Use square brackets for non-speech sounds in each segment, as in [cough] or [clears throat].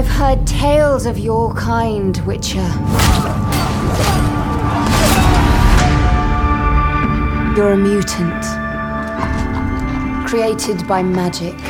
I've heard tales of your kind, Witcher. You're a mutant. Created by magic.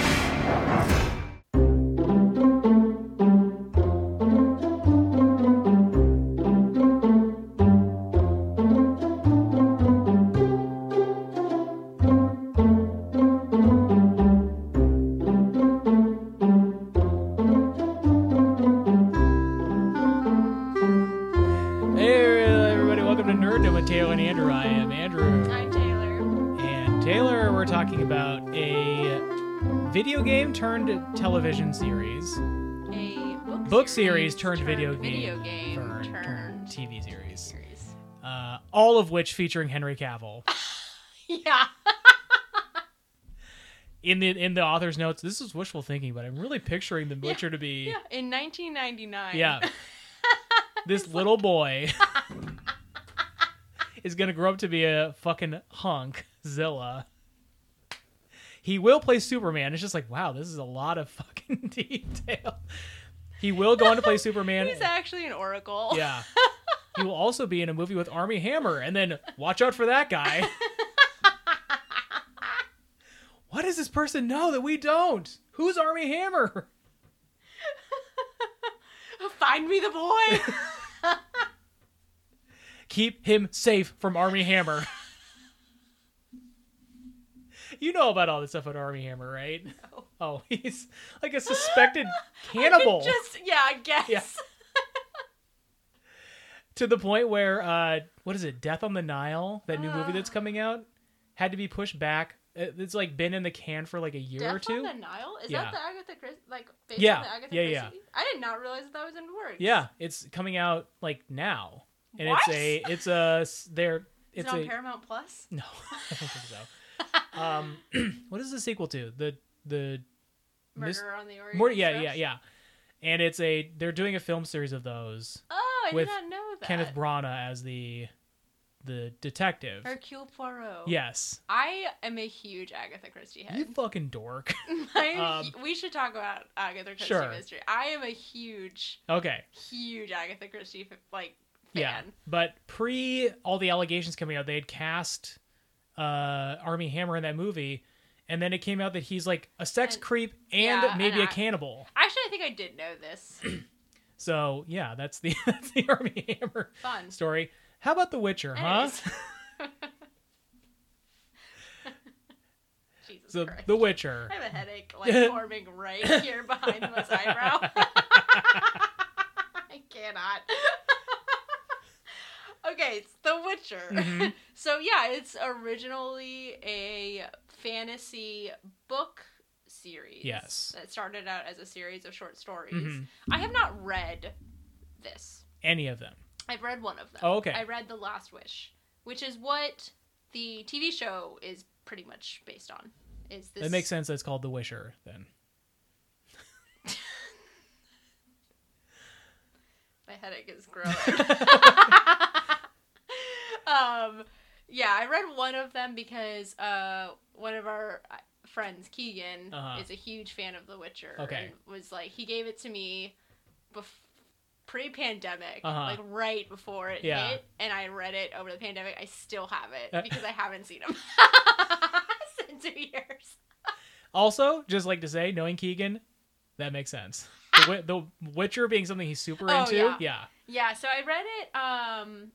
Series turned video game. video game turned, turned, turned TV series. series. Uh, all of which featuring Henry Cavill. [laughs] Yeah. [laughs] In the in the author's notes, this is wishful thinking, but I'm really picturing the Yeah, Butcher to be yeah. In 1999. Yeah. [laughs] this little boy is gonna grow up to be a fucking hunk, Zilla. He will play Superman. It's just like, wow, this is a lot of fucking detail. He will go on to play [laughs] Superman. He's actually an oracle. yeah. [laughs] He will also be in a movie with Armie Hammer, and then watch out for that guy. [laughs] what does this person know that we don't? Who's Armie Hammer? Find me the boy. keep him safe from Armie Hammer. you know about all this stuff with Armie Hammer, right? No. Oh, [laughs] he's like a suspected [laughs] cannibal Just yeah, I guess. Yeah. to the point where uh what is it? Death on the Nile, that new movie that's coming out, had to be pushed back. It's like been in the can for like a year Death or two. Death on the Nile? Is Yeah. that the Agatha Christie? Like based Yeah, on the Agatha yeah, yeah. Christie? I did not realize that, that was in the works. Yeah, it's coming out like now. And What? it's a it's a there Is it's it on a Paramount Plus? No, [laughs] I don't think so. um, [clears throat] what is the sequel to the the Mis- Murder on the Orient more? Yeah, Express? yeah, yeah. And it's a they're doing a film series of those. Oh, I With did not know that. Kenneth Branagh as the the detective. Hercule Poirot. Yes, I am a huge Agatha Christie head. you fucking dork. [laughs] [laughs] Um, we should talk about Agatha Christie Sure. mystery. I am a huge, okay, huge Agatha Christie like yeah, but pre all the allegations coming out, they had cast uh Armie Hammer in that movie. And then it came out that he's like a sex And- creep and yeah, maybe and a I- cannibal. Actually, I think I did know this. [clears throat] So yeah, that's the [laughs] that's the Armie Hammer Fun. story. How about The Witcher, huh? [laughs] [laughs] Jesus So Christ. The Witcher. I have a headache like forming right here behind this eyebrow. I cannot. Okay, it's The Witcher. Mhm. [laughs] so yeah, it's originally a fantasy book series. Yes. That started out as a series of short stories. Mhm. I have not read this. Any of them. I've read one of them. Oh, okay. I read The Last Wish, which is what the TV show is pretty much based on. Is this That makes sense. That's called The Wisher then. [laughs] My headache is [laughs] growing. Um, yeah, I read one of them because uh, one of our uh, friends, Keegan, Uh-huh. is a huge fan of The Witcher. Okay. And was like, he gave it to me bef- pre-pandemic, Uh-huh. like right before it Yeah. hit, and I read it over the pandemic. I still have it Uh, because I haven't seen him [laughs] in two years. Also, just like to say, knowing Keegan, that makes sense. The, the Witcher being something he's super [laughs] Oh, into. yeah. yeah. Yeah, so I read it. Um,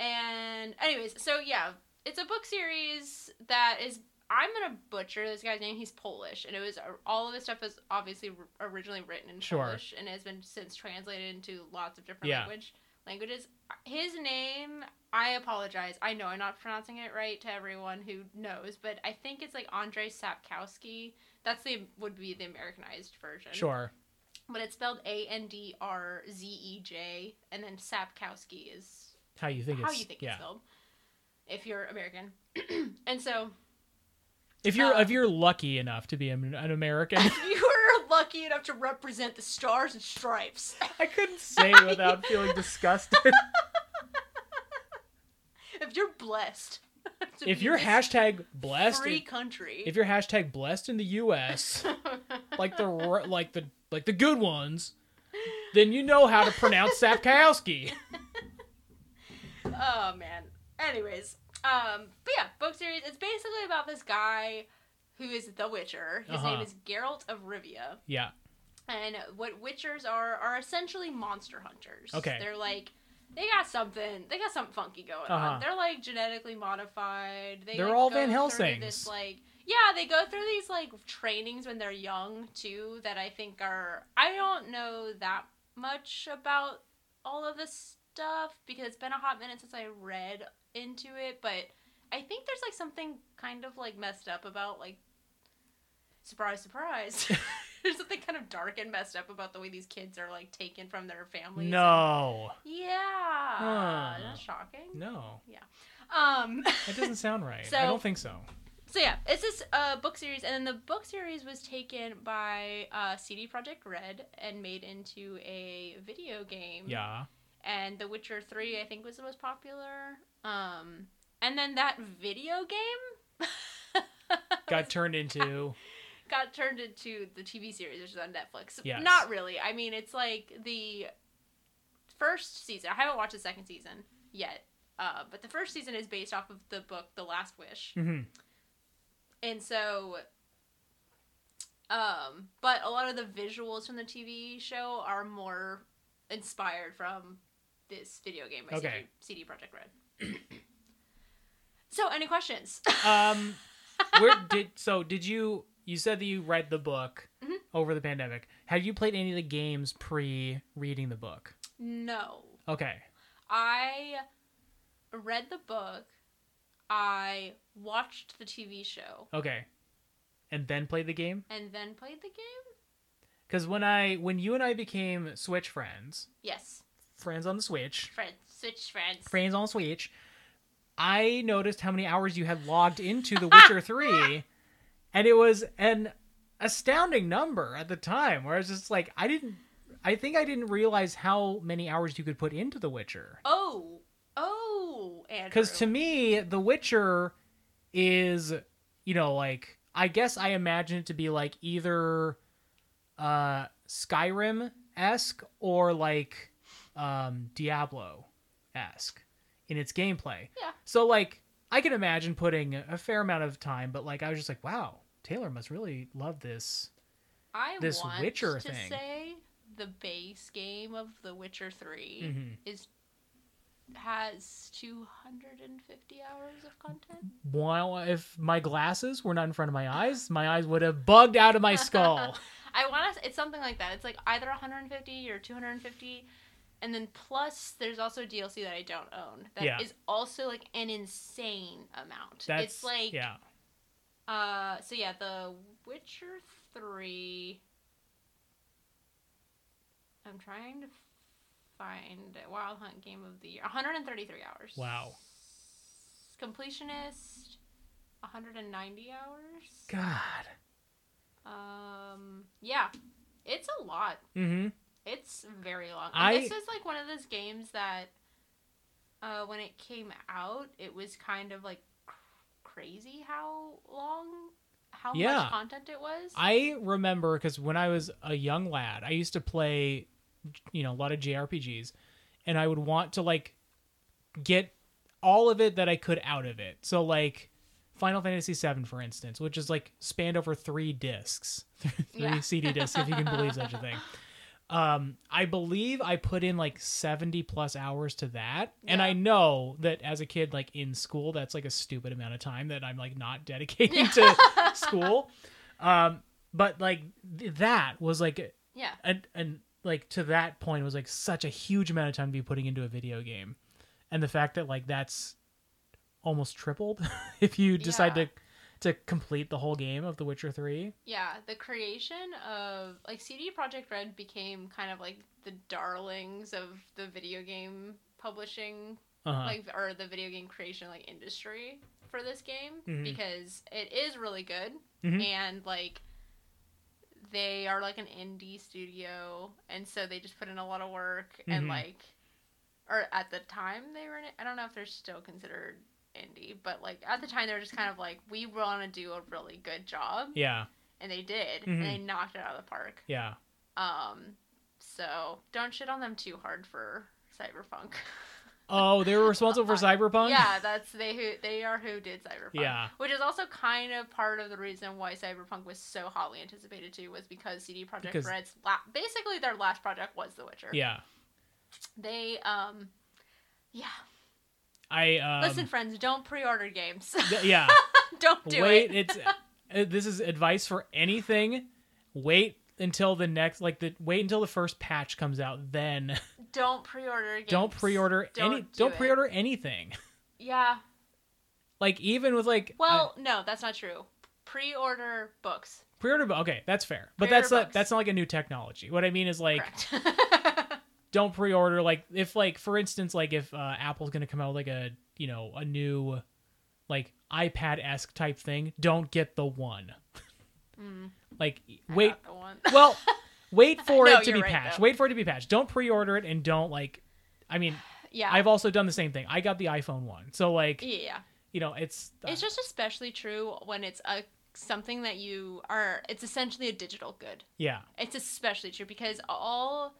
and anyways, so yeah, it's a book series that is. I'm gonna butcher this guy's name. He's Polish, and it was all of his stuff was obviously r- originally written in Sure. Polish and has been since translated into lots of different Yeah. language languages. His name, I apologize. I know I'm not pronouncing it right to everyone who knows, but I think it's like Andrei Sapkowski. That's the would be the Americanized version Sure. but it's spelled A N D R Z E J, and then Sapkowski is How you think how it's you think yeah. it's spelled if you're American. [clears throat] and so If you're Um, if you're lucky enough to be an, an American, [laughs] you were lucky enough to represent the stars and stripes. I couldn't [laughs] say it without feeling disgusted. [laughs] if you're blessed, if you're hashtag blessed, free country, if you're hashtag blessed in the U.S., like the like the like the good ones, then you know how to pronounce Sapkowski. Oh man. Anyways, um, but yeah, book series. It's basically about this guy who is the Witcher. His Uh-huh. name is Geralt of Rivia, Yeah. and what Witchers are are essentially monster hunters. Okay. They're like. They got something. They got something funky going Uh-huh. on. They're like genetically modified. They, They're like, all Van Helsing. This like, yeah, they go through these like trainings when they're young too. That I think are. I don't know that much about all of this stuff because it's been a hot minute since I read into it, but I think there's like something kind of like messed up about like surprise surprise. [laughs] [laughs] there's something kind of dark and messed up about the way these kids are like taken from their families. No. Yeah. Huh. That's shocking. No. Yeah. Um That doesn't [laughs] sound right. I don't think so. so yeah, it's this uh, book series, and then the book series was taken by uh, CD Projekt Red and made into a video game. Yeah. And The Witcher Three, I think, was the most popular. Um, and then that video game [laughs] Got turned into [laughs] got turned into the TV series, which is on Netflix. Yes. Not really. I mean, it's like the first season. I haven't watched the second season yet, uh, but the first season is based off of the book The Last Wish. Mhm. and so um but a lot of the visuals from the tv show are more inspired from this video game by Okay. CD, CD Projekt Red. so, any questions? um [laughs] where did so did you you said that you read the book Mhm. over the pandemic. Have you played any of the games pre reading the book? no. Okay. I read the book. I watched the TV show Okay. And then played the game? and then played the game. Cuz when I when you and I became Switch friends, Yes, friends on the Switch, friends, switch friends. friends on the Switch, I noticed how many hours you had logged into The [laughs] Witcher 3, and it was an astounding number at the time where I was just like, I didn't, I think I didn't realize how many hours you could put into The Witcher. Oh, oh, Andrew. Because to me, The Witcher is, you know, like, I guess I imagine it to be like either uh, Skyrim esque or like um, Diablo esque in its gameplay. Yeah. So like I can imagine putting a fair amount of time, but like I was just like, wow, Taylor must really love this. I this want Witcher to thing. say the base game of The Witcher 3 Mhm. is has 250 hours of content. Wow, if my glasses were not in front of my [laughs] eyes, my eyes would have bugged out of my skull. [laughs] I want to. It's something like that. It's like either 150 or 250, and then plus there's also DLC that I don't own. That is Yeah. also like an insane amount. That's it's like yeah. Uh, so yeah, The Witcher Three. I'm trying to find Wild Hunt Game of the Year. 133 hours. Wow. Completionist. 190 hours. God. Um. Yeah, it's a lot. Mm-hmm. It's very long. I- And this is like one of those games that, uh, when it came out, it was kind of like cr- crazy how long, how Yeah. much content it was. I remember because when I was a young lad, I used to play, you know, a lot of JRPGs, and I would want to like get all of it that I could out of it. So like Final Fantasy VII, for instance, which is like spanned over three discs, [laughs] three Yeah. CD discs, if you can believe such a thing. [laughs] Um, I believe I put in like 70 plus hours to that. And I know that as a kid, like in school, that's like a stupid amount of time that I'm like not [laughs] dedicating to school. Um, but like th- that was like yeah. and and like to that point was like such a huge amount of time to be putting into a video game, and the fact that like that's almost tripled [laughs] if you decide Yeah. to to complete the whole game of The Witcher Three. Yeah, the creation of like CD Projekt Red became kind of like the darlings of the video game publishing Uh-huh. like or the video game creation like industry for this game Mhm. because it is really good Mhm. and like they are like an indie studio and so they just put in a lot of work and Mhm. like or at the time they were in it, I don't know if they're still considered indie but like at the time they were just kind of like we want to do a really good job yeah, and they did, Mhm. and they knocked it out of the park. Yeah. Um, so don't shit on them too hard for Cyberpunk. [laughs] Oh, they were responsible for [laughs] Cyberpunk. Yeah, that's they who they are who did Cyberpunk. Yeah. which is also kind of part of the reason why Cyberpunk was so hotly anticipated too, was because CD Projekt Because- Red's la- basically their last project was The Witcher. Yeah. They um, yeah. I um, Listen, friends, don't pre-order games. th- [laughs] yeah. don't do it. Wait, it. it's [laughs] uh, this is advice for anything. Wait until the next like the wait until the first patch comes out then don't pre-order games. don't pre-order Don't any do don't pre-order anything Yeah. like even with like Well, no, that's not true. Pre-order books. pre-order okay that's fair but Pre-order that's not that's not like a new technology what i mean is like. [laughs] don't pre-order like if like for instance like if uh, apple's gonna come out with like a you know a new like ipad-esque type thing don't get the one Mm, like wait one. [laughs] well wait [laughs] for No, it to be right, patched though. wait for it to be patched don't pre-order it and don't like i mean [sighs] yeah. i've also done the same thing i got the iphone one so like yeah. you know it's It's just especially true when it's a something that you are it's essentially a digital good. yeah It's especially true because all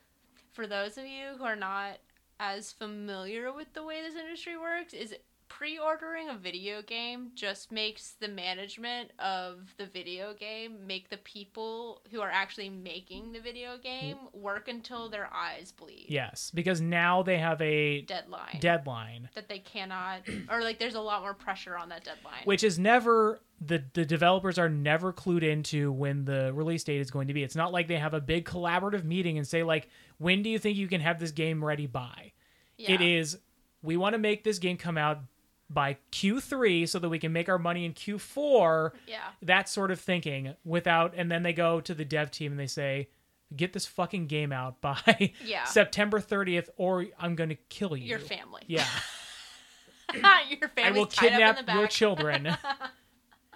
for those of you who are not as familiar with the way this industry works is pre-ordering a video game just makes the management of the video game make the people who are actually making the video game work until their eyes bleed. yes because now they have a Deadline. deadline that they cannot [clears throat] or like there's a lot more pressure on that deadline. which is never the the developers are never clued into when the release date is going to be. It's not like they have a big collaborative meeting and say like, when do you think you can have this game ready by? yeah. It is we want to make this game come out by Q3 so that we can make our money in Q4. Yeah. That sort of thinking without and then they go to the dev team and they say, get this fucking game out [laughs] by Yeah. September 30th or I'm going to kill you. Your family. Yeah. [laughs] [laughs] your family. I will kidnap your children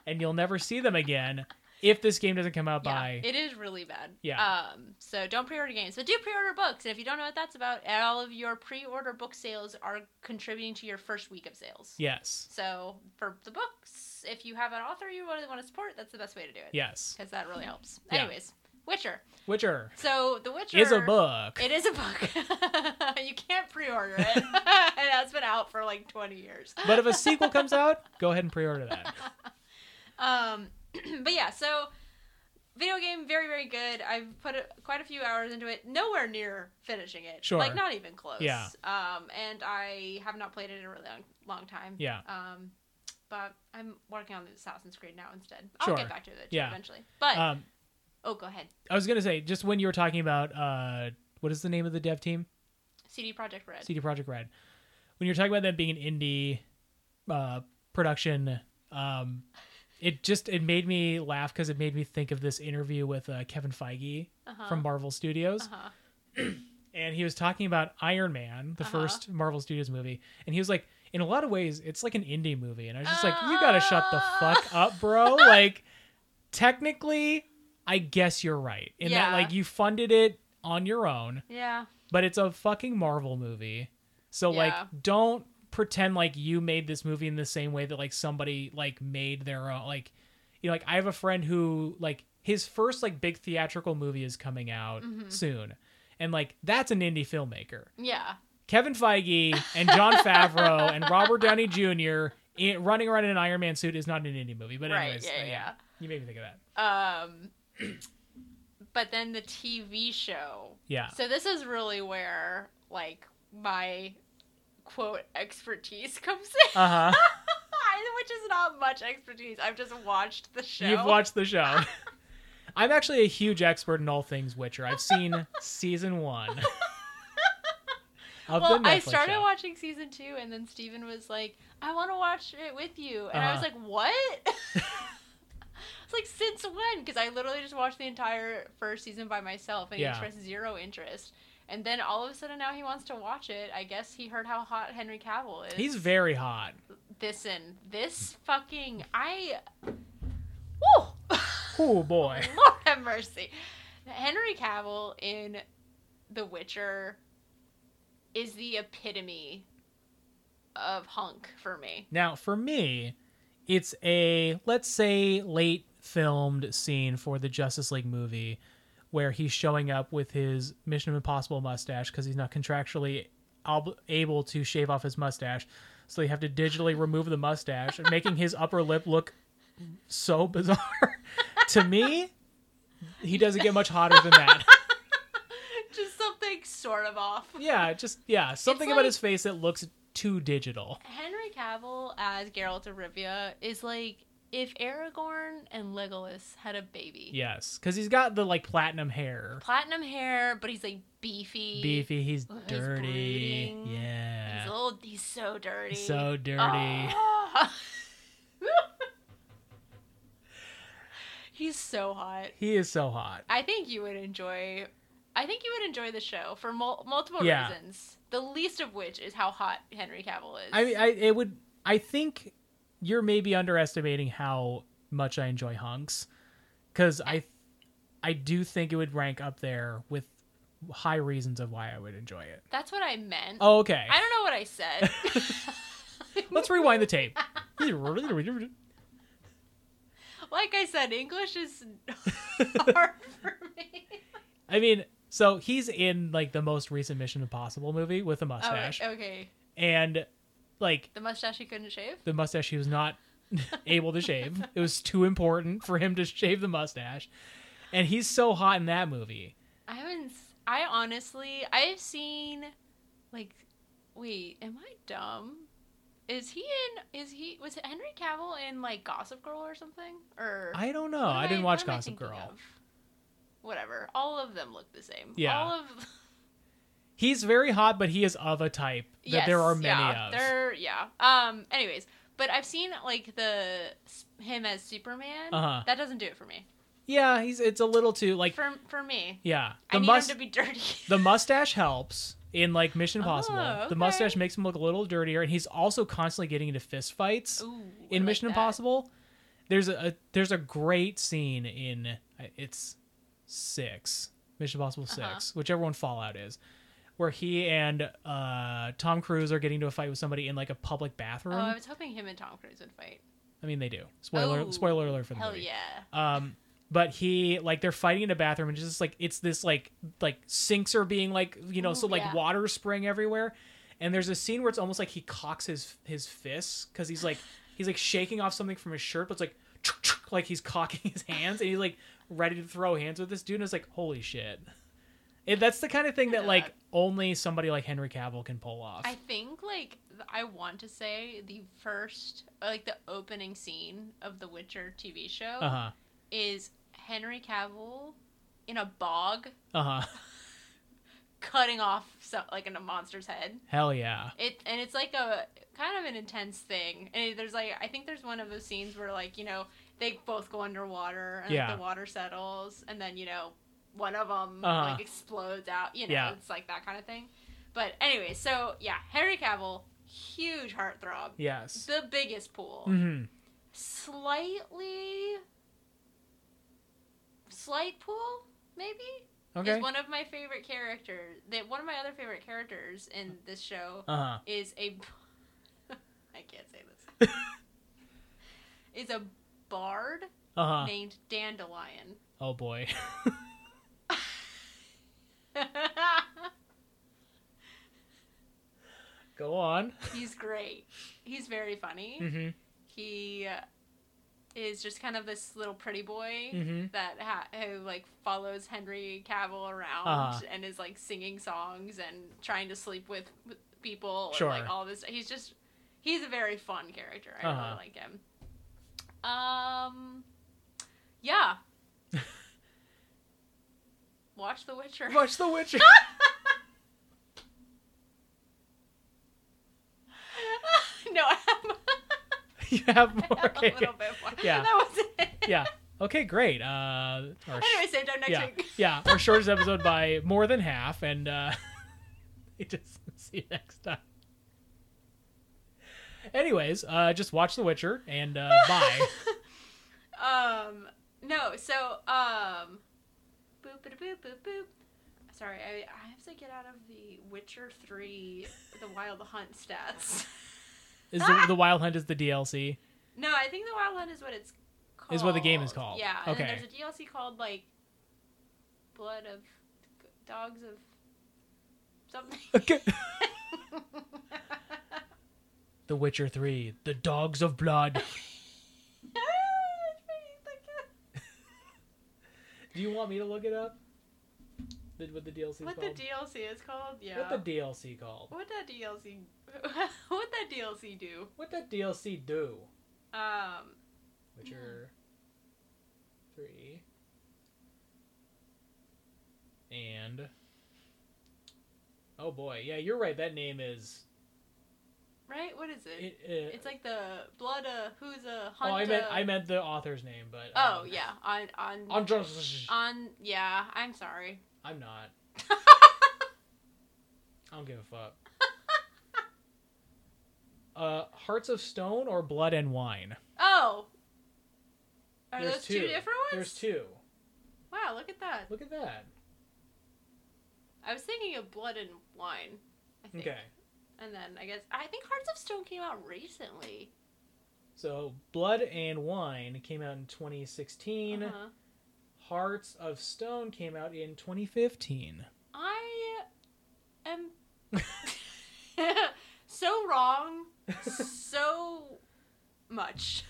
and you'll never see them again if this game doesn't come out Yeah, by it is really bad. Yeah. Um. So don't pre-order games, but do pre-order books. And if you don't know what that's about, all of your pre-order book sales are contributing to your first week of sales. yes So for the books, if you have an author you really want to support, that's the best way to do it. yes Because that really helps. Yeah. Anyways, Witcher. Witcher So The Witcher is a book It is a book. [laughs] you can't pre-order it, [laughs] and that's been out for like twenty years. but if a sequel comes [laughs] out go ahead and pre-order that Um, [clears throat] but yeah, so video game very very good. I've put a, quite a few hours into it. Nowhere near finishing it. Sure. Like not even close. Yeah. Um, and I have not played it in a really long, long time. yeah Um, but I'm working on the Assassin's Creed now instead. I'll Sure. get back to it Yeah. eventually. But um oh, go ahead. i was gonna say just when you were talking about uh what is the name of the dev team CD Projekt Red. cd projekt red when you're talking about them being an indie uh production um it just it made me laugh because it made me think of this interview with uh, kevin feige uh-huh. from marvel studios uh-huh. [clears throat] and he was talking about Iron Man, the Uh-huh. first Marvel Studios movie, and he was like, in a lot of ways, it's like an indie movie, and I was just like, you gotta shut the fuck up, bro. [laughs] like, technically, I guess you're right in that like you funded it on your own, Yeah. but it's a fucking Marvel movie, so Yeah. like, don't pretend like you made this movie in the same way that like somebody like made their own like you know like i have a friend who like his first like big theatrical movie is coming out Mm-hmm. soon and like that's an indie filmmaker Yeah. kevin feige and john [laughs] favreau and robert downey jr in, running around in an iron man suit is not an indie movie but Right, anyways yeah, uh, yeah. you made me think of that Um. but then the TV show. yeah So this is really where like my quote expertise comes in. uh-huh [laughs] Which is not much expertise. I've just watched the show. You've watched the show. [laughs] I'm actually a huge expert in all things Witcher. I've seen [laughs] season one well, I started show. watching season two, and then Steven was like, "I want to watch it with you," and I was Uh-huh. like, "What?" It's like since when? Because I literally just watched the entire first season by myself, and Yeah. expressed zero interest. And then all of a sudden now he wants to watch it. I guess he heard how hot Henry Cavill is. He's very hot. Listen, this fucking I. Woo! Oh [laughs] boy. Lord have mercy. Henry Cavill in The Witcher is the epitome of hunk for me. Now, for me, it's a let's say late filmed scene for the Justice League movie where he's showing up with his Mission Impossible mustache because he's not contractually ob- able to shave off his mustache. So they have to digitally remove the mustache, and making his upper lip look so bizarre. [laughs] to me, he doesn't get much hotter than that. [laughs] Just something sort of off. yeah, just yeah, something about his face that looks too digital. Henry Cavill as Geralt of Rivia is like if Aragorn and Legolas had a baby. Yes, because he's got the like platinum hair, Platinum hair, but he's like beefy. beefy. He's He's dirty. brooding. Yeah, He's old. He's so dirty. so dirty. Ah. [laughs] he's so hot. He is so hot. I think you would enjoy. I think you would enjoy the show for mul- multiple Yeah. reasons. The least of which is how hot Henry Cavill is. I mean, I it would. I think you're maybe underestimating how much I enjoy hunks, because I, I do think it would rank up there with high reasons of why I would enjoy it. That's what I meant. Oh, okay. I don't know what I said. [laughs] Let's rewind the tape. [laughs] like I said, English is [laughs] hard for me. I mean, so he's in like the most recent Mission Impossible movie with a Oh, mustache, okay. and like The mustache he couldn't shave. the mustache he was not [laughs] able to shave. It was too important for him to shave the mustache, and he's so hot in that movie. I haven't. I honestly, I've seen, like, wait, am I dumb? Is he in? Is he was Henry Cavill in like Gossip Girl or something? Or I don't know. I didn't what watch Gossip Girl. of? Whatever. All of them look the same. Yeah. All of He's very hot, but he is of a type that yes, there are many yeah, of. There, yeah. Um. Anyways, but I've seen like the him as Superman. Uh-huh. That doesn't do it for me. Yeah, he's it's a little too like For for me, yeah. I The need must him to be dirty. [laughs] the mustache helps in like Mission Impossible. Oh, The mustache makes him look a little dirtier, and he's also constantly getting into fist fights. Ooh, in like Mission that. Impossible, there's a, a there's a great scene in uh, it's six Mission Impossible 6 Uh-huh. whichever one Fallout is, where he and uh, Tom Cruise are getting into a fight with somebody in like a public bathroom. Oh, I was hoping him and Tom Cruise would fight. I mean, they do. Spoiler Oh, spoiler alert for the Hell movie. yeah. Um, but he like they're fighting in a bathroom and just like it's this like like sinks are being like you know Ooh, so like yeah. water spraying everywhere, and there's a scene where it's almost like he cocks his his fists because he's like [sighs] he's like shaking off something from his shirt, but it's like like he's cocking his hands and he's like ready to throw hands with this dude. And it's like holy shit. It, that's the kind of thing that like only somebody like Henry Cavill can pull off. I think like I want to say the first like the opening scene of the Witcher TV show Uh huh. is Henry Cavill in a bog Uh huh. [laughs] cutting off so, like in a monster's head. Hell yeah. It and it's like a kind of an intense thing. And there's like I think there's one of those scenes where like you know they both go underwater and like, the water settles and then you know one of them Uh-huh. like explodes out. You know Yeah. it's like that kind of thing. But anyway, so yeah, Henry Cavill, huge heartthrob, Yes. the biggest pool, Mm-hmm. slightly slight pool maybe Okay. is one of my favorite characters. That one of my other favorite characters in this show Uh huh. is a [laughs] I can't say this. [laughs] is a bard Uh huh. named Dandelion. Oh boy. [laughs] [laughs] Go on. He's great. He's very funny. Mm-hmm. He is just kind of this little pretty boy Mm-hmm. that ha- who like follows Henry Cavill around Uh-huh. and is like singing songs and trying to sleep with, with people Sure. and like all this. He's just he's a very fun character. I Uh-huh. really like him. Um, yeah. Watch The Witcher. Watch The Witcher. [laughs] no, I have, [laughs] you have [laughs] more. I have Okay. a little bit more. Yeah. that was it. Yeah. Okay. Great. Uh, Anyway, same time next yeah, week. yeah. Our shortest episode by more than half, and uh, just see you next time. Anyways, uh, just watch The Witcher and uh, bye. um, no, so um, boop boop boop boop boop. Sorry, I, I have to get out of the Witcher Three, the Wild Hunt stats. Is [laughs] the, the Wild Hunt is the DLC? No, I think the Wildland is what it's called. Is what the game is called. Yeah. And Okay. then there's a DLC called like Blood of Dogs of something. [laughs] Okay. [laughs] The Witcher 3, The Dogs of Blood. Do you want me to look it up? The, what the DLC is what the? DLC is called? Yeah. What the DLC called? What that DLC? [laughs] what that DLC do? What that DLC do? Um. Which Witcher 3. And. Oh boy, yeah, you're right. That name is. Right? What is it? It, uh, it's like the blood. Uh, who's a oh. I meant I meant the author's name, but. Oh um, yeah, on on [laughs] On on. Yeah, I'm sorry. I'm not. I don't give a fuck. [laughs] uh, Hearts of Stone or Blood and Wine? oh. Are There's those two. different ones? There's two. Wow, look at that. Look at that. I was thinking of blood and wine. I think. Okay. And then I guess I think Hearts of Stone came out recently. So, Blood and Wine came out in 2016. Uh-huh. Hearts of Stone came out in 2015. I am [laughs] [laughs] so wrong so much.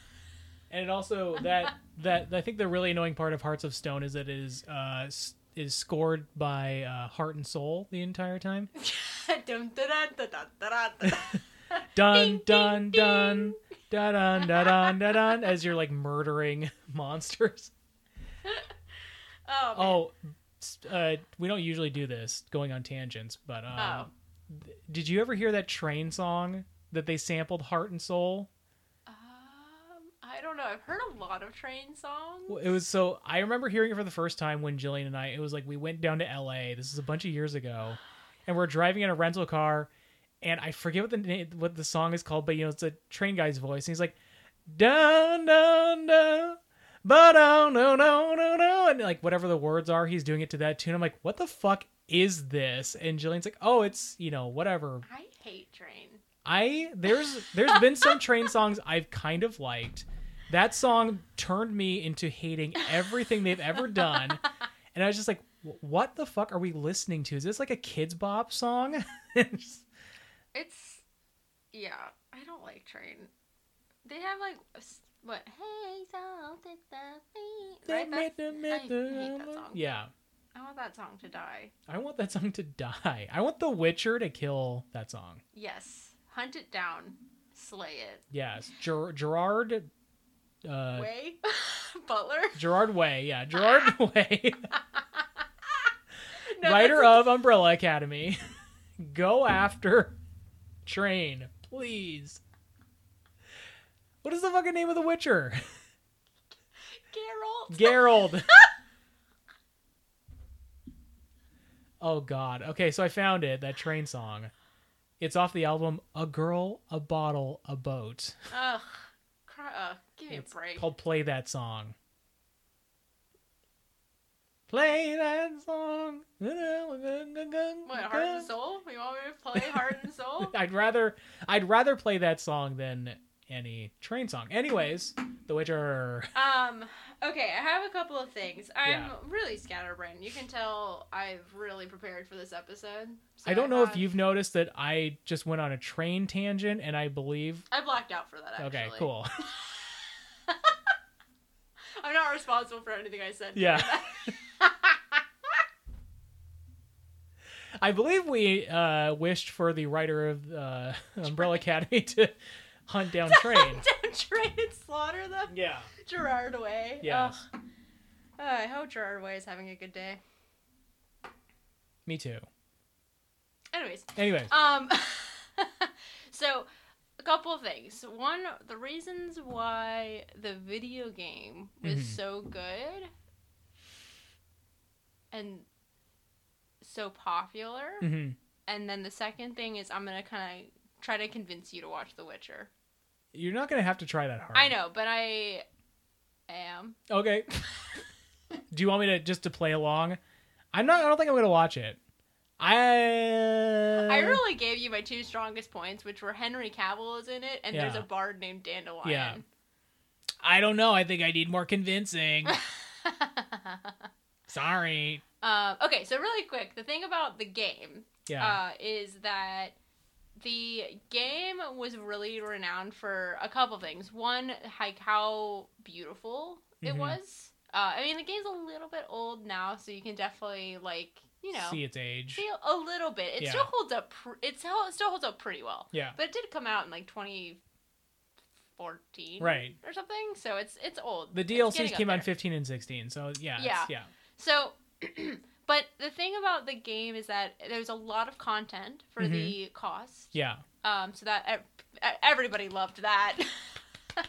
And it also that that I think the really annoying part of Hearts of Stone is that it is uh is scored by uh, Heart and Soul the entire time. [laughs] dun, dun, dun, dun, dun, dun, dun. As you're like murdering [laughs] monsters. [laughs] Oh, man. Oh, uh, we don't usually do this going on tangents, but um, Oh. did you ever hear that train song that they sampled Heart and Soul? I don't know. I've heard a lot of train songs. Well, It was so I remember hearing it for the first time when Jillian and I. It was like we went down to L.A. This is a bunch of years ago, [sighs] and we're driving in a rental car, and I forget what the name, what the song is called, but you know it's a train guy's voice, and he's like, dun dun dun, but oh no no no no, and like whatever the words are, he's doing it to that tune. I'm like, what the fuck is this? And Jillian's like, oh, it's you know whatever. I hate train. I there's there's been some train songs I've kind of liked. That song turned me into hating everything they've ever done, [laughs] and I was just like, "What the fuck are we listening to? Is this like a Kidz Bop song?" [laughs] It's yeah. I don't like train. They have like what? Hey, that me. Right? That's, I hate that song. yeah, I want that song to die. I want that song to die. I want The Witcher to kill that song. Yes, hunt it down, slay it. Yes, Ger- Gerard. Uh, Way, [laughs] Butler. Gerard Way, yeah, Gerard [laughs] Way, No, writer of Umbrella Academy. [laughs] Go after Train, please. What is the fucking name of The Witcher? Geralt. Gerald. oh God. Okay, so I found it. That train song. It's off the album "A Girl, a Bottle, a Boat." Ugh. Cry, uh, give me It's a break. called "Play That Song." Play that song. What, Heart and Soul? You want me to play Heart and Soul? [laughs] I'd rather I'd rather play that song than any train song. Anyways, The Witcher. Um, okay, I have a couple of things. I'm Yeah. really scatterbrained. You can tell I've really prepared for this episode. So I don't know if you've noticed that I just went on a train tangent, and I believe. I blacked out for that, actually. Okay, cool. [laughs] I'm not responsible for anything I said. Yeah. [laughs] I believe we uh, wished for the writer of uh, Umbrella Academy to hunt down Train. Don't train and slaughter them. yeah. Gerard Way. Yes. Ugh. Uh, I hope Gerard Way is having a good day. Me too. Anyways, Anyways, Um, [laughs] so a couple things. One, the reasons why the video game was Mhm. so good and so popular, hmm and then the second thing is I'm gonna kind of try to convince you to watch The Witcher. you're not gonna have to try that hard. I know, but I am. Okay. [laughs] Do you want me to just to play along? I'm not. I don't think I'm gonna watch it. I. I really gave you my two strongest points, which were Henry Cavill is in it, and there's a bard named Dandelion. Yeah. I don't know. I think I need more convincing. [laughs] Sorry. Um, okay, so really quick, the thing about the game Yeah. uh, is that the game was really renowned for a couple things. One, like how beautiful it Mhm. was. Uh, I mean, the game's a little bit old now, so you can definitely like you know See its age. see a little bit. It Yeah. still holds up. Pr- it still holds up pretty well. Yeah. But it did come out in like 2014, Right. or something. So it's it's old. The DLCs came out in 15 and 16. So yeah. Yeah. Yeah. So, [clears throat] but the thing about the game is that there's a lot of content for Mhm. the cost. Yeah. Um, so that everybody loved that. [laughs] but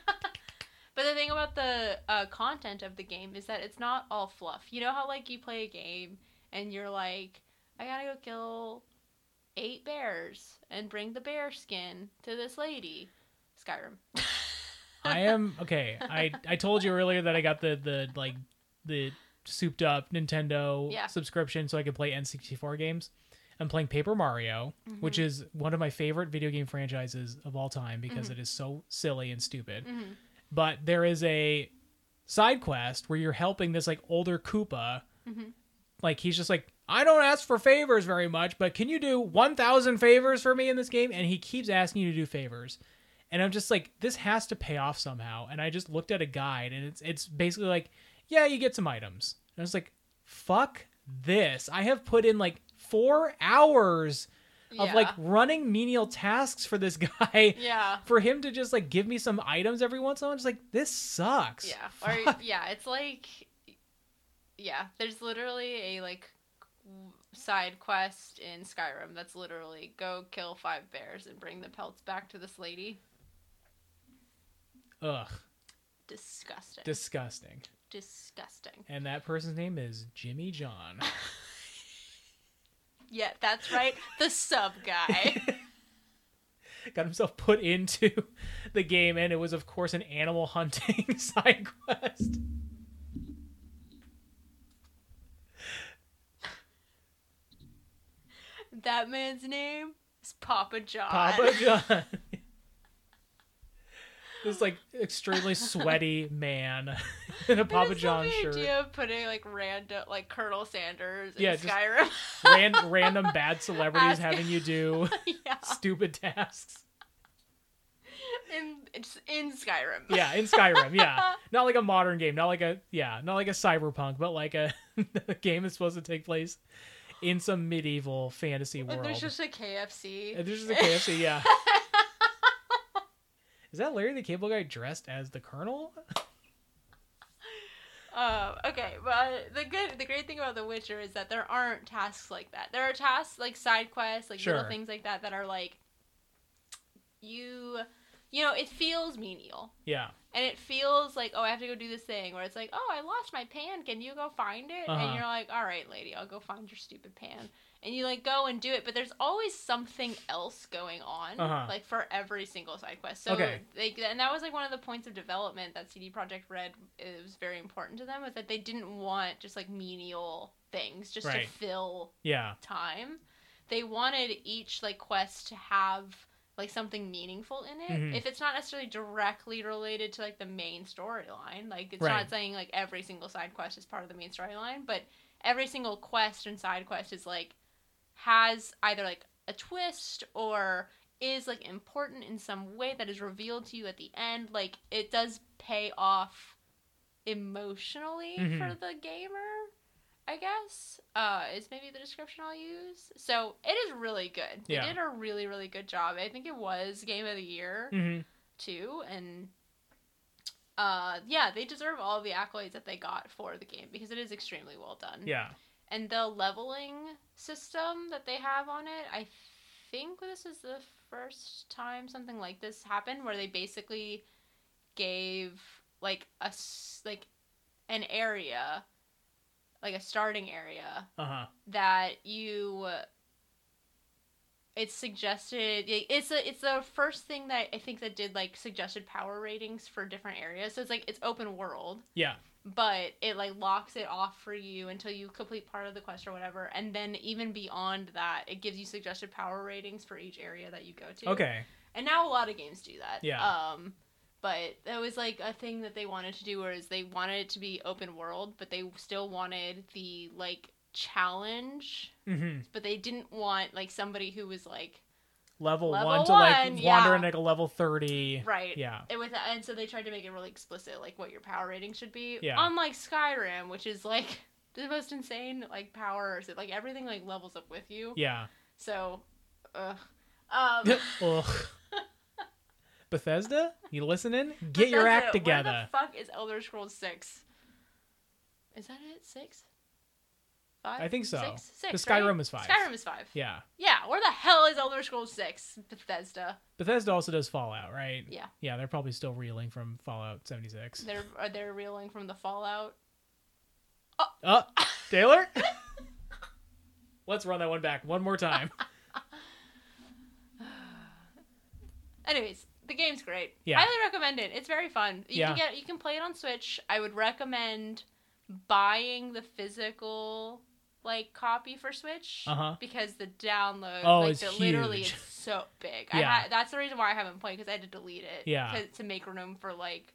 the thing about the uh, content of the game is that it's not all fluff. You know how like you play a game and you're like, I gotta go kill eight bears and bring the bear skin to this lady. Skyrim. [laughs] I am okay. I I told you earlier that I got the the like the souped up Nintendo Yeah. subscription so I could play N64 games. I'm playing Paper Mario, which Mm-hmm. is one of my favorite video game franchises of all time because it is so silly and stupid. Mhm. But there is a side quest where you're helping this like older Koopa. Like he's just like, I don't ask for favors very much, but can you do 1,000 favors for me in this game? And he keeps asking you to do favors. And I'm just like, this has to pay off somehow. And I just looked at a guide and it's it's basically like, yeah, you get some items. And I was like, fuck this. I have put in like four hours of Yeah. like running menial tasks for this [laughs] guy Yeah. for him to just like give me some items every once in a while. I'm just like, this sucks. Yeah. [laughs] Or yeah, it's like yeah, there's literally a like side quest in Skyrim that's literally go kill five bears and bring the pelts back to this lady. Ugh, Disgusting. disgusting. Disgusting. And that person's name is Jimmy John. [laughs] Yeah, that's right. The sub guy. [laughs] Got himself put into [laughs] the game, and it was, of course, an animal hunting side quest. That man's name is Papa John. Papa [laughs] John. [laughs] this like extremely sweaty man [laughs] in a Papa John the shirt. idea of putting like random like Colonel Sanders in Yeah, Skyrim. Ran- random bad celebrities Ask- having you do yeah. stupid tasks. In it's in Skyrim. Yeah, in Skyrim. Yeah, not like a modern game, not like a yeah, not like a cyberpunk, but like a, a game that's supposed to take place in some medieval fantasy And world. there's just a KFC. And there's just a [laughs] KFC. Yeah. Is that Larry the Cable Guy dressed as the Colonel? Um, okay, but the good, the great thing about The Witcher is that there aren't tasks like that. There are tasks like side quests, like Sure. little things like that that are like you, you know, it feels menial. Yeah. And it feels like, oh, I have to go do this thing where it's like, oh, I lost my pan. Can you go find it? Uh-huh. And you're like, all right, lady, I'll go find your stupid pan. And you like go and do it, but there's always something else going on, Uh-huh. like for every single side quest. So, Okay. they, and that was like one of the points of development that CD Projekt Red it was very important to them was that they didn't want just like menial things just Right. to fill Yeah. time. They wanted each like quest to have like something meaningful in it. Mhm. If it's not necessarily directly related to like the main storyline, like it's Right. not saying like every single side quest is part of the main storyline, but every single quest and side quest is like has either like a twist or is like important in some way that is revealed to you at the end. Like it does pay off emotionally Mhm. for the gamer. I guess uh, is maybe the description I'll use. So it is really good. Yeah. They did a really really good job. I think it was game of the year hmm too, and uh, yeah, they deserve all the accolades that they got for the game because it is extremely well done. Yeah. And the leveling system that they have on it, I think this is the first time something like this happened where they basically gave like a like an area like a starting area Uh huh. that you it's suggested it's a it's the first thing that i think that did like suggested power ratings for different areas so it's like it's open world Yeah. but it like locks it off for you until you complete part of the quest or whatever and then even beyond that it gives you suggested power ratings for each area that you go to Okay. and now a lot of games do that Yeah. um but that was like a thing that they wanted to do, whereas they wanted it to be open world, but they still wanted the like challenge, hmm but they didn't want like somebody who was like Level, Level one to one, like wander yeah. in like a level thirty. right. Yeah. And with and so they tried to make it really explicit, like what your power rating should be. Yeah. Unlike Skyrim, which is like [laughs] the most insane like power, so like everything like levels up with you. Yeah. So, ugh. Um, [laughs] Ugh. Bethesda, you listening? Get your Bethesda, act Where together. the fuck is Elder Scrolls Six? Is that it? Six? Five? I think so. Six? Six, The Skyrim right? is five. Skyrim is five. Yeah. Yeah, where the hell is Elder Scrolls Six? Bethesda. Bethesda also does Fallout, right? Yeah. Yeah, they're probably still reeling from Fallout 76. They're are they reeling from the Fallout? Oh, oh. Taylor? [laughs] Let's run that one back one more time. [laughs] Anyways, the game's great. Yeah. Highly recommend it. It's very fun. You Yeah. can get you can play it on Switch. I would recommend buying the physical like copy for Switch Uh-huh. because the download Oh, like it's the, literally it's so big. I Yeah. ha- that's the reason why I haven't played because I had to delete it. yeah. to make room for like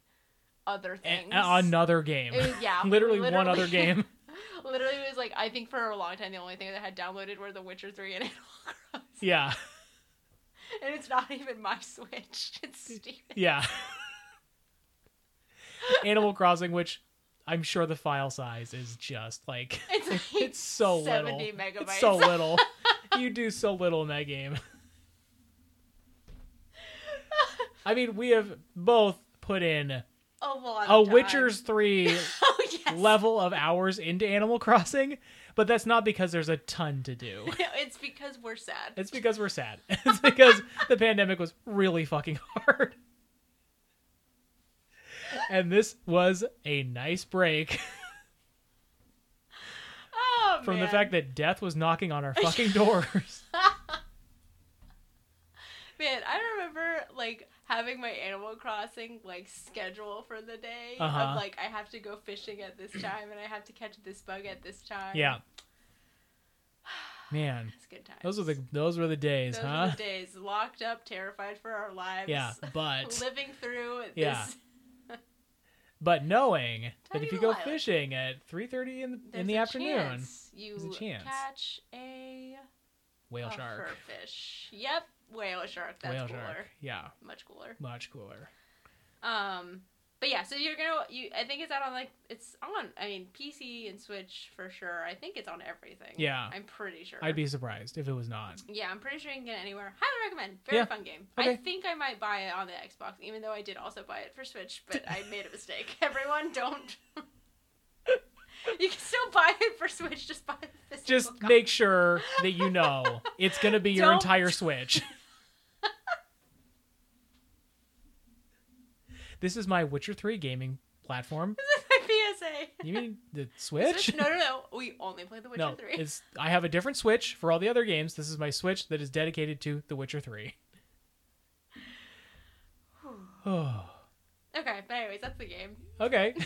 other A- things. another game. Was- yeah, [laughs] literally, one other game. [laughs] literally it was like I think for a long time the only thing that I had downloaded were The Witcher Three and [laughs] Animal Crossing, Yeah. [laughs] and it's not even my Switch. [laughs] It's Steven. Yeah. [laughs] Animal Crossing, which I'm sure the file size is just like It's like it's so 70 little. megabytes. It's so little. you do so little in that game. I mean, we have both put in a lot. a. Witcher's 3 Oh yes. level of hours into Animal Crossing, but that's not because there's a ton to do. [laughs] it's because we're sad. It's because we're sad. [laughs] It's because the pandemic was really fucking hard. And this was a nice break oh, from the fact that death was knocking on our [laughs] fucking doors. man, I remember like having my Animal Crossing like schedule for the day Uh-huh. of like I have to go fishing at this [clears throat] time and I have to catch this bug at this time. Yeah. Man, it's good times. those were the those were the days, Those huh? were the days locked up, terrified for our lives. Yeah, [laughs] but living through Yeah. this. [laughs] but knowing that if you go island. fishing at 3:30 in the, There's in the afternoon, you There's a chance. catch a whale shark, fish. Yep, whale shark. That's whale cooler. shark. Yeah, Much cooler. much cooler. Um, but yeah, so you're gonna you. I think it's out on like it's on. I mean, PC and Switch for sure. I think it's on everything. Yeah. I'm pretty sure. I'd be surprised if it was not. Yeah, I'm pretty sure you can get it anywhere. Highly recommend. Very Yeah. fun game. I think I might buy it on the Xbox, even though I did also buy it for Switch, but I made a mistake. [laughs] Everyone, don't. [laughs] you can still buy it for Switch. Just buy the physical Just copy. make sure that you know it's going to be your entire [laughs] Switch. This is my Witcher 3 gaming platform. This is my PSA. You mean [laughs] the Switch? Switch? No, no, no. We only play The Witcher no, 3. it's I have a different Switch for all the other games. This is my Switch that is dedicated to The Witcher 3. Oh, [sighs] [sighs] Okay, but anyways, that's the game. okay. [laughs]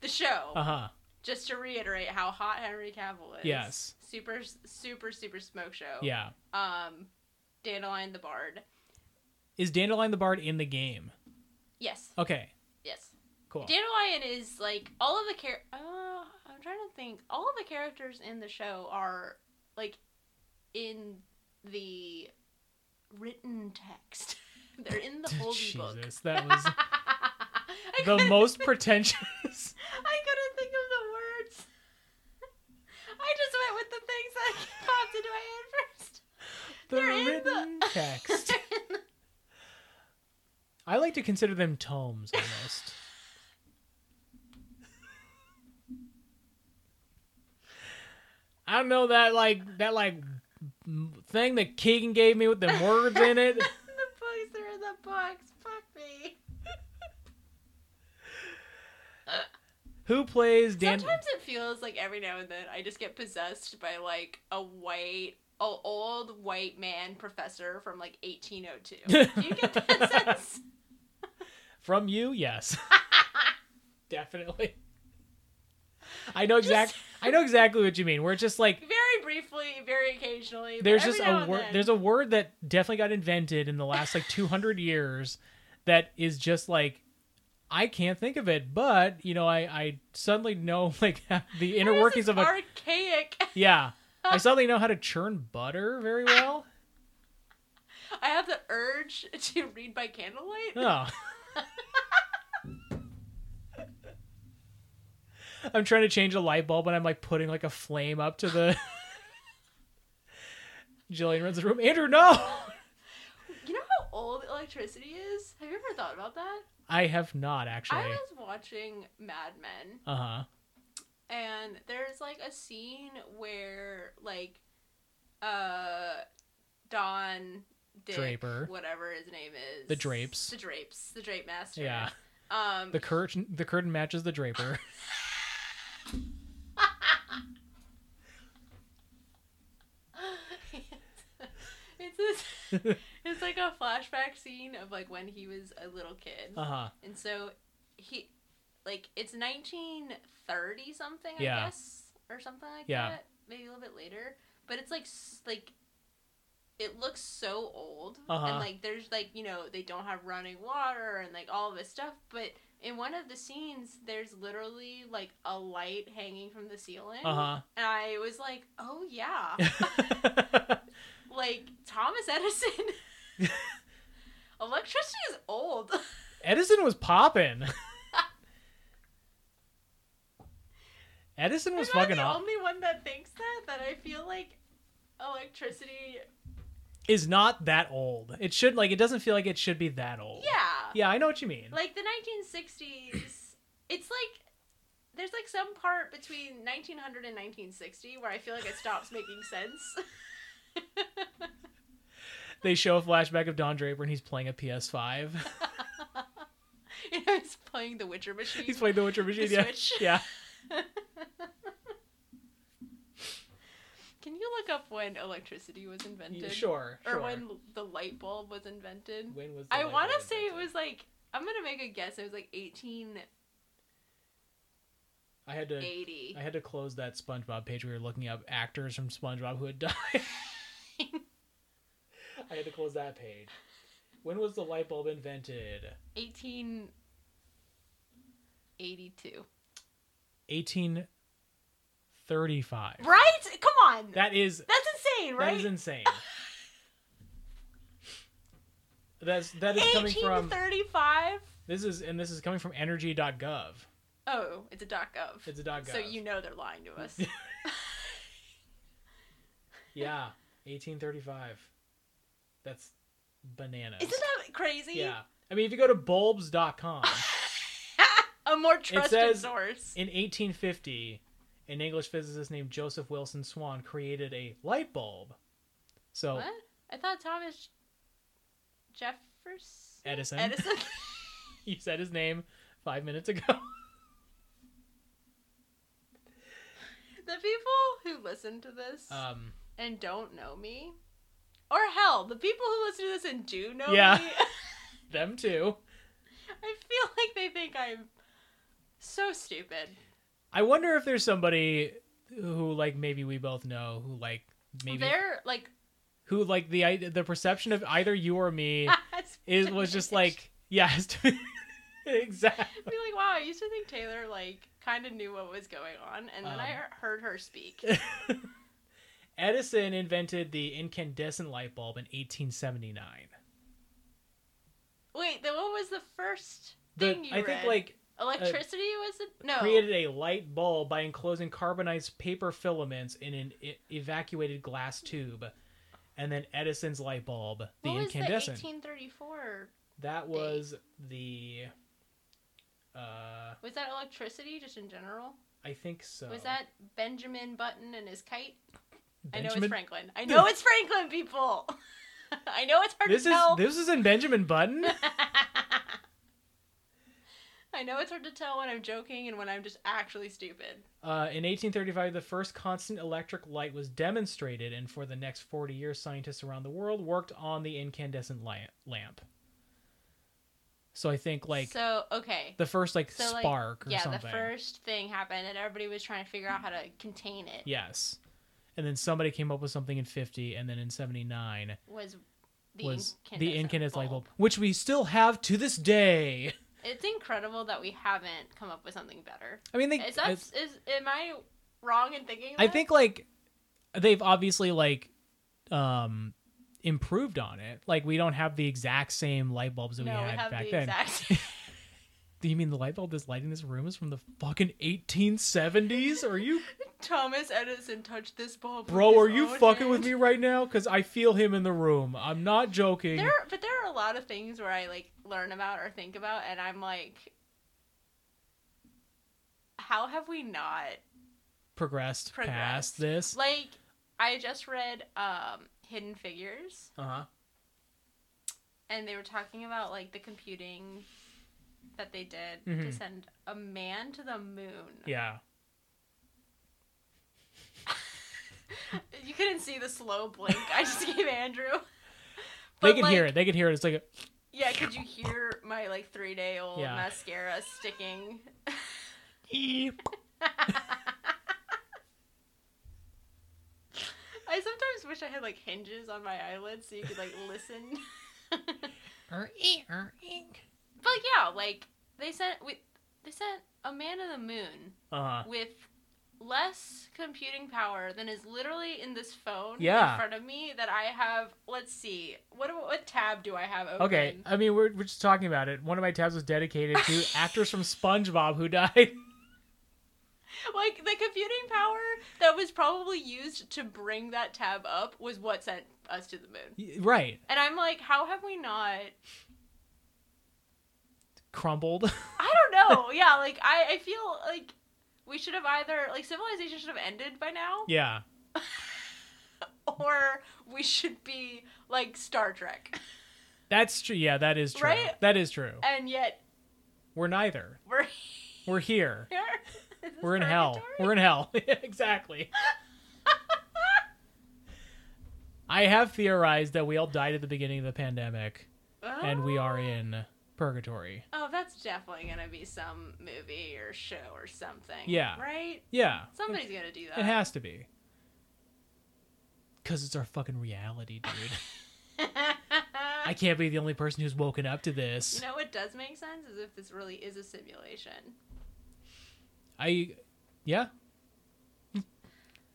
The show. Uh huh. just to reiterate how hot Henry Cavill is. Yes. Super, super, super smoke show. Yeah. Um, Dandelion the Bard. Is Dandelion the Bard in the game? Yes. Okay. Yes. Cool. Dandelion is like all of the char. Uh, I'm trying to think. All of the characters in the show are like in the written text. [laughs] They're in the [laughs] holy book. Jesus, that was [laughs] the most pretentious. I couldn't think of the words. I just went with the things that popped into my head first. The They're in the- written text. I like to consider them tomes almost. [laughs] I don't know that like that like thing that Keegan gave me with the words in it. [laughs] the books are in the books. Fuck me. Who plays Dan? Sometimes it feels like every now and then I just get possessed by like a white, a old white man professor from like 1802. Do you get [laughs] that sense? From you, yes, [laughs] definitely. I know exact. I know exactly what you mean. We're just like Very briefly, very occasionally. there's just a word. There's a word that definitely got invented in the last like 200 [laughs] years that is just like I can't think of it, but you know, I I suddenly know [laughs] like the inner That workings of a archaic. yeah. I suddenly know how to churn butter very well. I have the urge to read by candlelight. Oh. I'm trying to change a light bulb and I'm like putting like a flame up to the [laughs] Jillian runs the room. Andrew, no. You know how old electricity is? Have you ever thought about that? I have not actually. I was watching Mad Men, Uh huh. and there's like a scene where like, uh, Don Dick, Draper. whatever his name is, The Drapes. the Drapes, the Drape Master. Yeah. Um, The curtain the curtain matches the draper. [laughs] it's this, it's like a flashback scene of like when he was a little kid, Uh huh. and so he, like, it's 1930 something, I Yeah. guess, or something like Yeah. that, maybe a little bit later. But it's like like. It looks so old, Uh-huh. and like there's like you know they don't have running water and like all of this stuff. But in one of the scenes, there's literally like a light hanging from the ceiling, Uh and I was like, oh yeah, [laughs] like Thomas Edison. [laughs] Electricity is old. Edison was popping. Edison was Am I fucking the off. only one that thinks that? That I feel like electricity. Is not that old. It should like it doesn't feel like it should be that old. Yeah. Yeah, I know what you mean. Like the 1960s. it's like there's like some part between 1900 and 1960 where I feel like it stops making sense. [laughs] they show a flashback of Don Draper and he's playing a PS5. you know, he's playing the Witcher machine. he's playing the Witcher machine. The yeah. Switch. Yeah. [laughs] Can you look up when electricity was invented? Sure. Or sure. when the light bulb was invented? When was the I want to say it was like I'm gonna make a guess. It was like 18. I had to 80. I had to close that SpongeBob page. We were looking up actors from SpongeBob who had died. [laughs] I had to close that page. When was the light bulb invented? 1882. 1835. Right? Come on. That is That's insane, right? that is insane. [laughs] That's that is coming from 1835. this is and this is coming from energy.gov. Oh, it's a .gov. It's a .gov. So you know they're lying to us. [laughs] Yeah, 1835. That's bananas. Isn't that crazy? Yeah. I mean, if you go to bulbs.com, [laughs] a more trusted says source. in 1850, an English physicist named Joseph Wilson Swan created a light bulb. So What? I thought Thomas Jefferson. Edison. Edison. [laughs] [laughs] he said his name five minutes ago. the people who listen to this Um, and don't know me, or hell, the people who listen to this and do know Yeah. me, [laughs] them too. I feel like they think I'm so stupid. I wonder if there's somebody who like maybe we both know who like maybe They're like who like the i- the perception of either you or me [laughs] is was just like yes [laughs] exactly be like, wow, I used to think Taylor like kind of knew what was going on, and then I Um, heard her speak. [laughs] Edison invented the incandescent light bulb in 1879. Wait, then what was the first The, thing you I think like electricity was it? No. created a light bulb by enclosing carbonized paper filaments in an e- evacuated glass tube, and then Edison's light bulb, the what was the incandescent. 1834? That was the. Uh, Was that electricity just in general? I think so. Was that Benjamin Button and his kite? I know it's Franklin. I [laughs] know it's Franklin, people. [laughs] I know it's hard This to is tell. this is in Benjamin Button. [laughs] I know it's hard to tell when I'm joking and when I'm just actually stupid. Uh, in 1835, the first constant electric light was demonstrated, and for the next 40 years, scientists around the world worked on the incandescent light lamp. So I think like so okay. the first like So, like, spark or yeah, something. the first thing happened, and everybody was trying to figure out how to contain it. Yes, and then somebody came up with something in 50, and then in 79, Was The was incandescent the incandescent light bulb, which we still have to this day. It's incredible that we haven't come up with something better. I mean, they, Is that is am I wrong in thinking? I that? think like they've obviously like um improved on it. Like we don't have the exact same light bulbs that no, we we had have back the then. exact. [laughs] Do you mean the light bulb that's lighting this room is from the fucking 1870s? Are you [laughs] Thomas Edison touched this bulb. with Bro, his are you own fucking with hand. me right now? Because I feel him in the room. I'm not joking. There, but there are a lot of things where I like learn about or think about, and I'm like, how have we not? Progressed, Progressed. past this. Like, I just read um, Hidden Figures, Uh huh. and they were talking about like the computing that they did to Mhm. send a man to the moon. Yeah. [laughs] You couldn't see the slow blink I just gave [laughs] Andrew. They But, can hear it. They can hear it. It's like, a, Yeah, could you hear my like three day old Yeah. mascara sticking? Eep. [laughs] I sometimes wish I had like hinges on my eyelids so you could like listen. But yeah, like they sent we, they sent a man to the moon uh huh. with less computing power than is literally in this phone Yeah. in front of me that I have. Let's see, what what tab do I have open? Okay. I mean, we're, we're just talking about it. One of my tabs was dedicated to [laughs] actors from SpongeBob who died. [laughs] Like the computing power that was probably used to bring that tab up was what sent us to the moon. Right. And I'm like, how have we not? Crumbled. [laughs] I don't know. yeah, like I, I feel like we should have either like civilization should have ended by now, [laughs] yeah. or we should be like Star Trek. That's true. Yeah, that is true. Right? That is true. And yet We're neither. we're We're [laughs] here. here. We're in hell. We're in hell. Exactly. I have theorized that we all died at the beginning of the pandemic and we are Oh. in purgatory. Oh, that's definitely gonna be some movie or show or something. Yeah. Right? Yeah. Somebody's gonna do that. It has to be. Cuz it's our fucking reality, dude. [laughs] I can't be the only person who's woken up to this. You know what does make sense is if this really is a simulation. I yeah.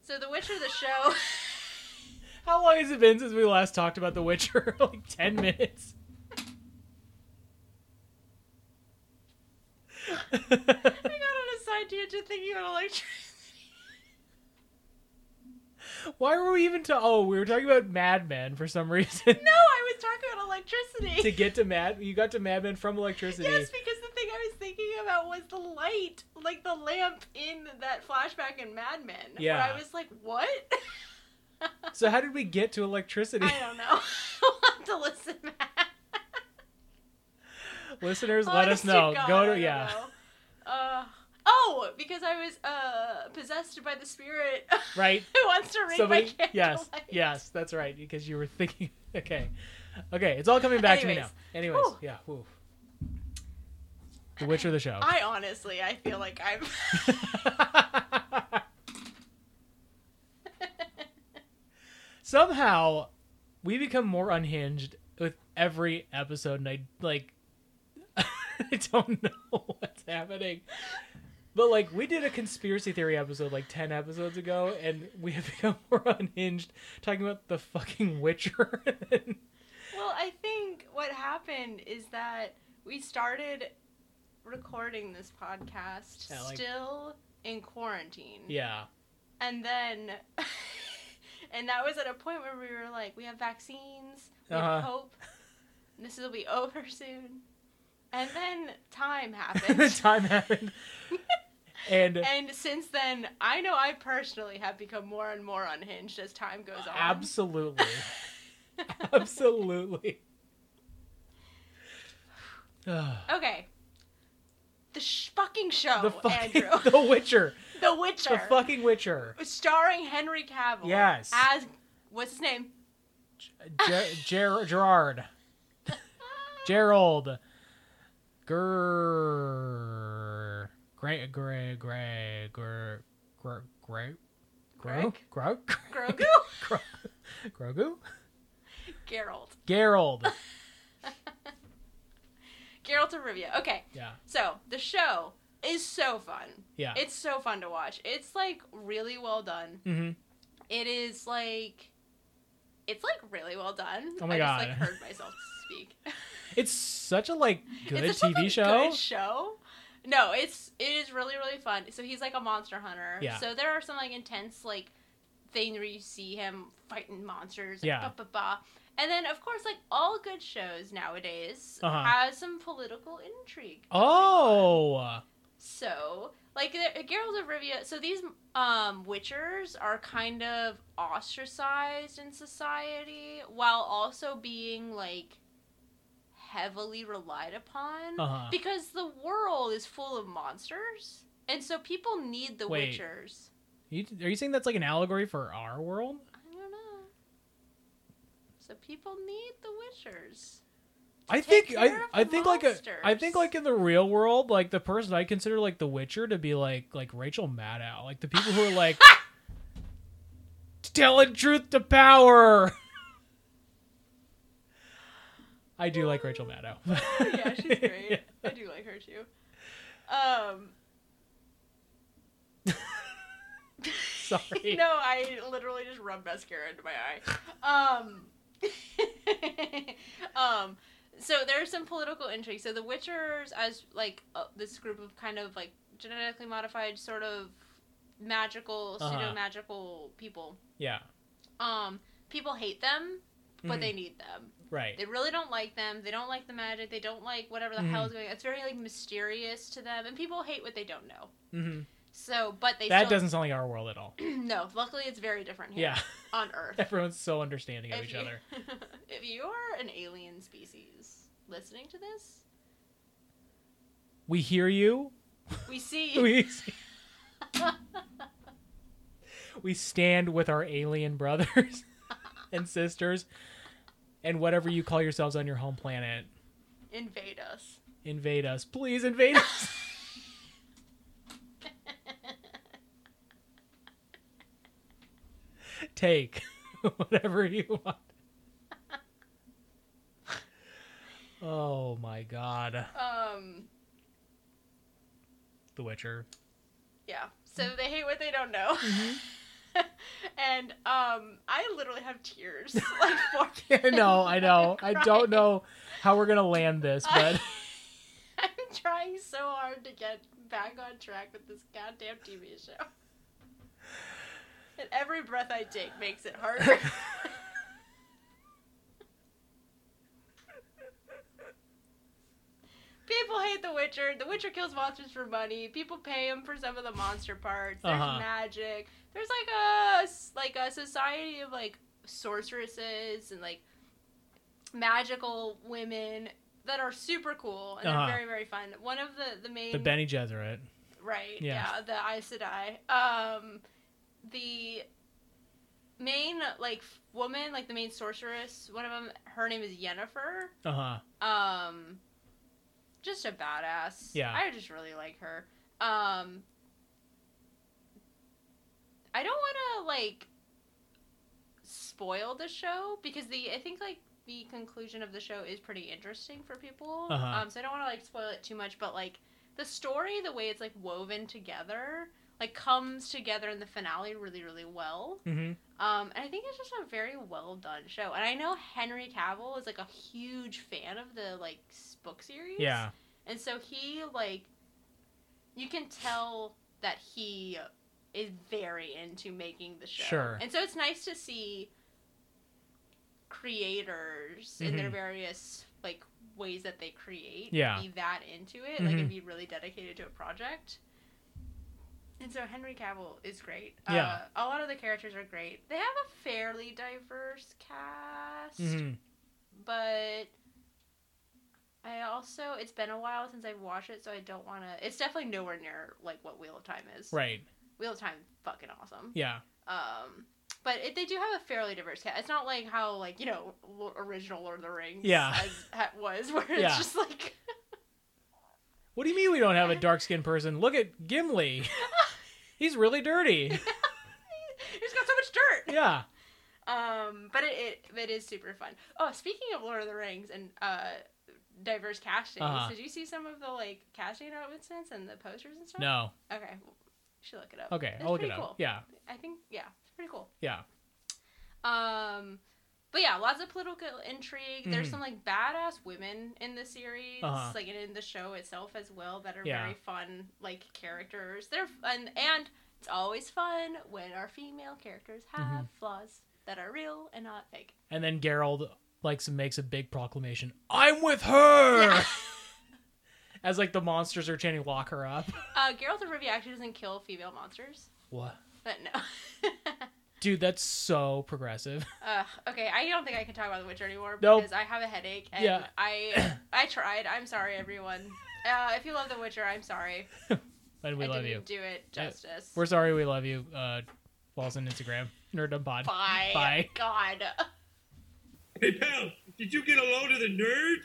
So The Witcher, the show. [laughs] How long has it been since we last talked about The Witcher? [laughs] like 10 minutes. I got on a side tangent thinking about electricity. Why were we even to Oh, we were talking about Mad Men for some reason. No, I was talking about electricity. to get to Mad you got to Mad Men from electricity. Yes, because the thing I was thinking about was the light, like the lamp in that flashback in Mad Men. Yeah. Where I was like, what? So how did we get to electricity? I don't know. [laughs] I'll have to listen back. Listeners, let us know. God, Go to yeah. Uh, oh, because I was uh, possessed by the spirit [laughs] Right? who wants to ring Somebody my Yes. light. Yes, that's right because you were thinking [laughs] okay. Okay, it's all coming back to me now. Anyways. Anyways, Whew. yeah. Whew. The Witcher the show. I honestly, I feel like I'm. [laughs] Somehow we become more unhinged with every episode and I like [laughs] I don't know [laughs] what's happening. But like we did a conspiracy theory episode like 10 episodes ago and we have [laughs] become more unhinged talking about the fucking Witcher. Well, I think what happened is that we started recording this podcast Yeah, like- still in quarantine. yeah. And then and that was at a point where we were like, we have vaccines, we Uh-huh. have hope. This will be over soon. And then time [laughs] happened. Time happened. And [laughs] and since then, I know I personally have become more and more unhinged as time goes on. absolutely. [laughs] absolutely. [sighs] Okay. The sh- fucking show, the fucking Andrew. The Witcher. the Witcher. The fucking Witcher. starring Henry Cavill. Yes. As what's his name? Ger- Ger- Gerard. Gerald. Grr. Gray, gray, gray, gray, gray, Gro, Greg? Gro, Grogu. Gro, Grogu. Geralt. Geralt. [laughs] Geralt of Rivia. Okay, Yeah. so the show is so fun. Yeah. It's so fun to watch. It's like really well done. hmm It is like it's like really well done. Oh my I God. just like heard myself speak. [laughs] It's such a like good it's TV a show. Good show. No, it's it is really really fun. So he's like a monster hunter. Yeah. So there are some like intense like thing where you see him fighting monsters. Like, Yeah. Bah, bah, bah. And then of course like all good shows nowadays Uh-huh. has some political intrigue. Oh. So, like the- Geralt of Rivia, so these um witchers are kind of ostracized in society while also being like heavily relied upon Uh-huh. because the world is full of monsters. And so people need the Wait. witchers. You, are you saying that's like an allegory for our world? I don't know. So people need the witchers. I think I, I think like a I think like in the real world, like the person I consider like the Witcher to be like like Rachel Maddow, like the people who are like [laughs] telling truth to power. [laughs] I do like Rachel Maddow. [laughs] yeah, she's [laughs] great. Yeah. I do like her too. Um [laughs] Sorry. no, I literally just rubbed mascara into my eye. Um, um, so there's some political intrigue. So the Witchers, as like uh, this group of kind of like genetically modified, sort of magical, Uh-huh. pseudo magical people. Yeah. Um, people hate them, but Mhm. they need them. Right. They really don't like them. They don't like the magic. They don't like whatever the Mhm. hell is going. on. It's very like mysterious to them, and people hate what they don't know. hmm So, but they That still, doesn't sound like our world at all. [clears throat] no. Luckily, it's very different here Yeah. [laughs] on Earth. Everyone's so understanding of if each you, other. [laughs] if you are an alien species listening to this, We hear you. we see. [laughs] We we stand with our alien brothers and sisters and whatever you call yourselves on your home planet. invade us. Invade us. Please invade us. [laughs] Take [laughs] whatever you want. Oh my god. Um, The Witcher. yeah. So they hate what they don't know. [laughs] and um, I literally have tears [laughs] like for no, I know. I don't know how we're gonna land this, but [laughs] I'm trying so hard to get back on track with this goddamn TV show. And every breath I take makes it harder. People hate The Witcher. The Witcher kills monsters for money. People pay him for some of the monster parts. There's Uh-huh. magic. There's like a like a society of like sorceresses and like magical women that are super cool and Uh-huh. they're very very fun. One of the the main the Bene Gesserit. Right. Yeah. Yeah. the Aes Sedai. Um, the main like woman, like the main sorceress, one of them, her name is Yennefer. Uh huh. Um, just a badass. Yeah. I just really like her. Um, I don't want to like spoil the show because the I think like the conclusion of the show is pretty interesting for people. Uh-huh. Um, so I don't want to like spoil it too much, but like the story, the way it's like woven together, like comes together in the finale really, really well. mm-hmm. Um, and I think it's just a very well done show. And I know Henry Cavill is like a huge fan of the like book series. Yeah. And so he like you can tell that he is very into making the show. Sure. And so it's nice to see creators in their Mhm. various like ways that they create Yeah. be that into it, like Mhm. and be really dedicated to a project. And so Henry Cavill is great. Yeah. Uh, a lot of the characters are great. They have a fairly diverse cast hmm but I also it's been a while since I've watched it, so I don't want to. It's definitely nowhere near like what Wheel of Time is. Right. Wheel of Time, fucking awesome. Yeah. Um, but it, they do have a fairly diverse cast. It's not like how like you know original Lord of the Rings. Yeah. as, ha, was [laughs] where it's Yeah. just like [laughs] What do you mean we don't have a [laughs] dark skinned person? Look at Gimli. He's really dirty. he's got so much dirt. Yeah. Um, but it, it it is super fun. Oh, speaking of Lord of the Rings and uh diverse casting. Uh-huh. did you see some of the like casting announcements and the posters and stuff? No. Okay, well, you should look it up. Okay, It's I'll look it up. cool. Yeah. I think yeah, it's pretty cool. Yeah. Um, but yeah, lots of political intrigue. There's Mhm. some like badass women in the series, Uh-huh. like and in the show itself as well, that are Yeah. very fun like characters. They're fun, and it's always fun when our female characters have Mm-hmm. flaws that are real and not fake. And then Geralt like makes a big proclamation. I'm with her. Yeah. [laughs] As like the monsters are chanting, lock her up. Uh, Geralt of Rivia actually doesn't kill female monsters, What? but no. [laughs] Dude, that's so progressive. Uh, okay, I don't think I can talk about The Witcher anymore Nope. because I have a headache and Yeah. I [coughs] I tried. I'm sorry, everyone. Uh, if you love The Witcher, I'm sorry. [laughs] And we I love didn't you. do it justice. We're sorry we love you. Uh follow us on Instagram. Nerd Pod. Bye. Bye. God. Hey, pal, did you get a load of the nerd?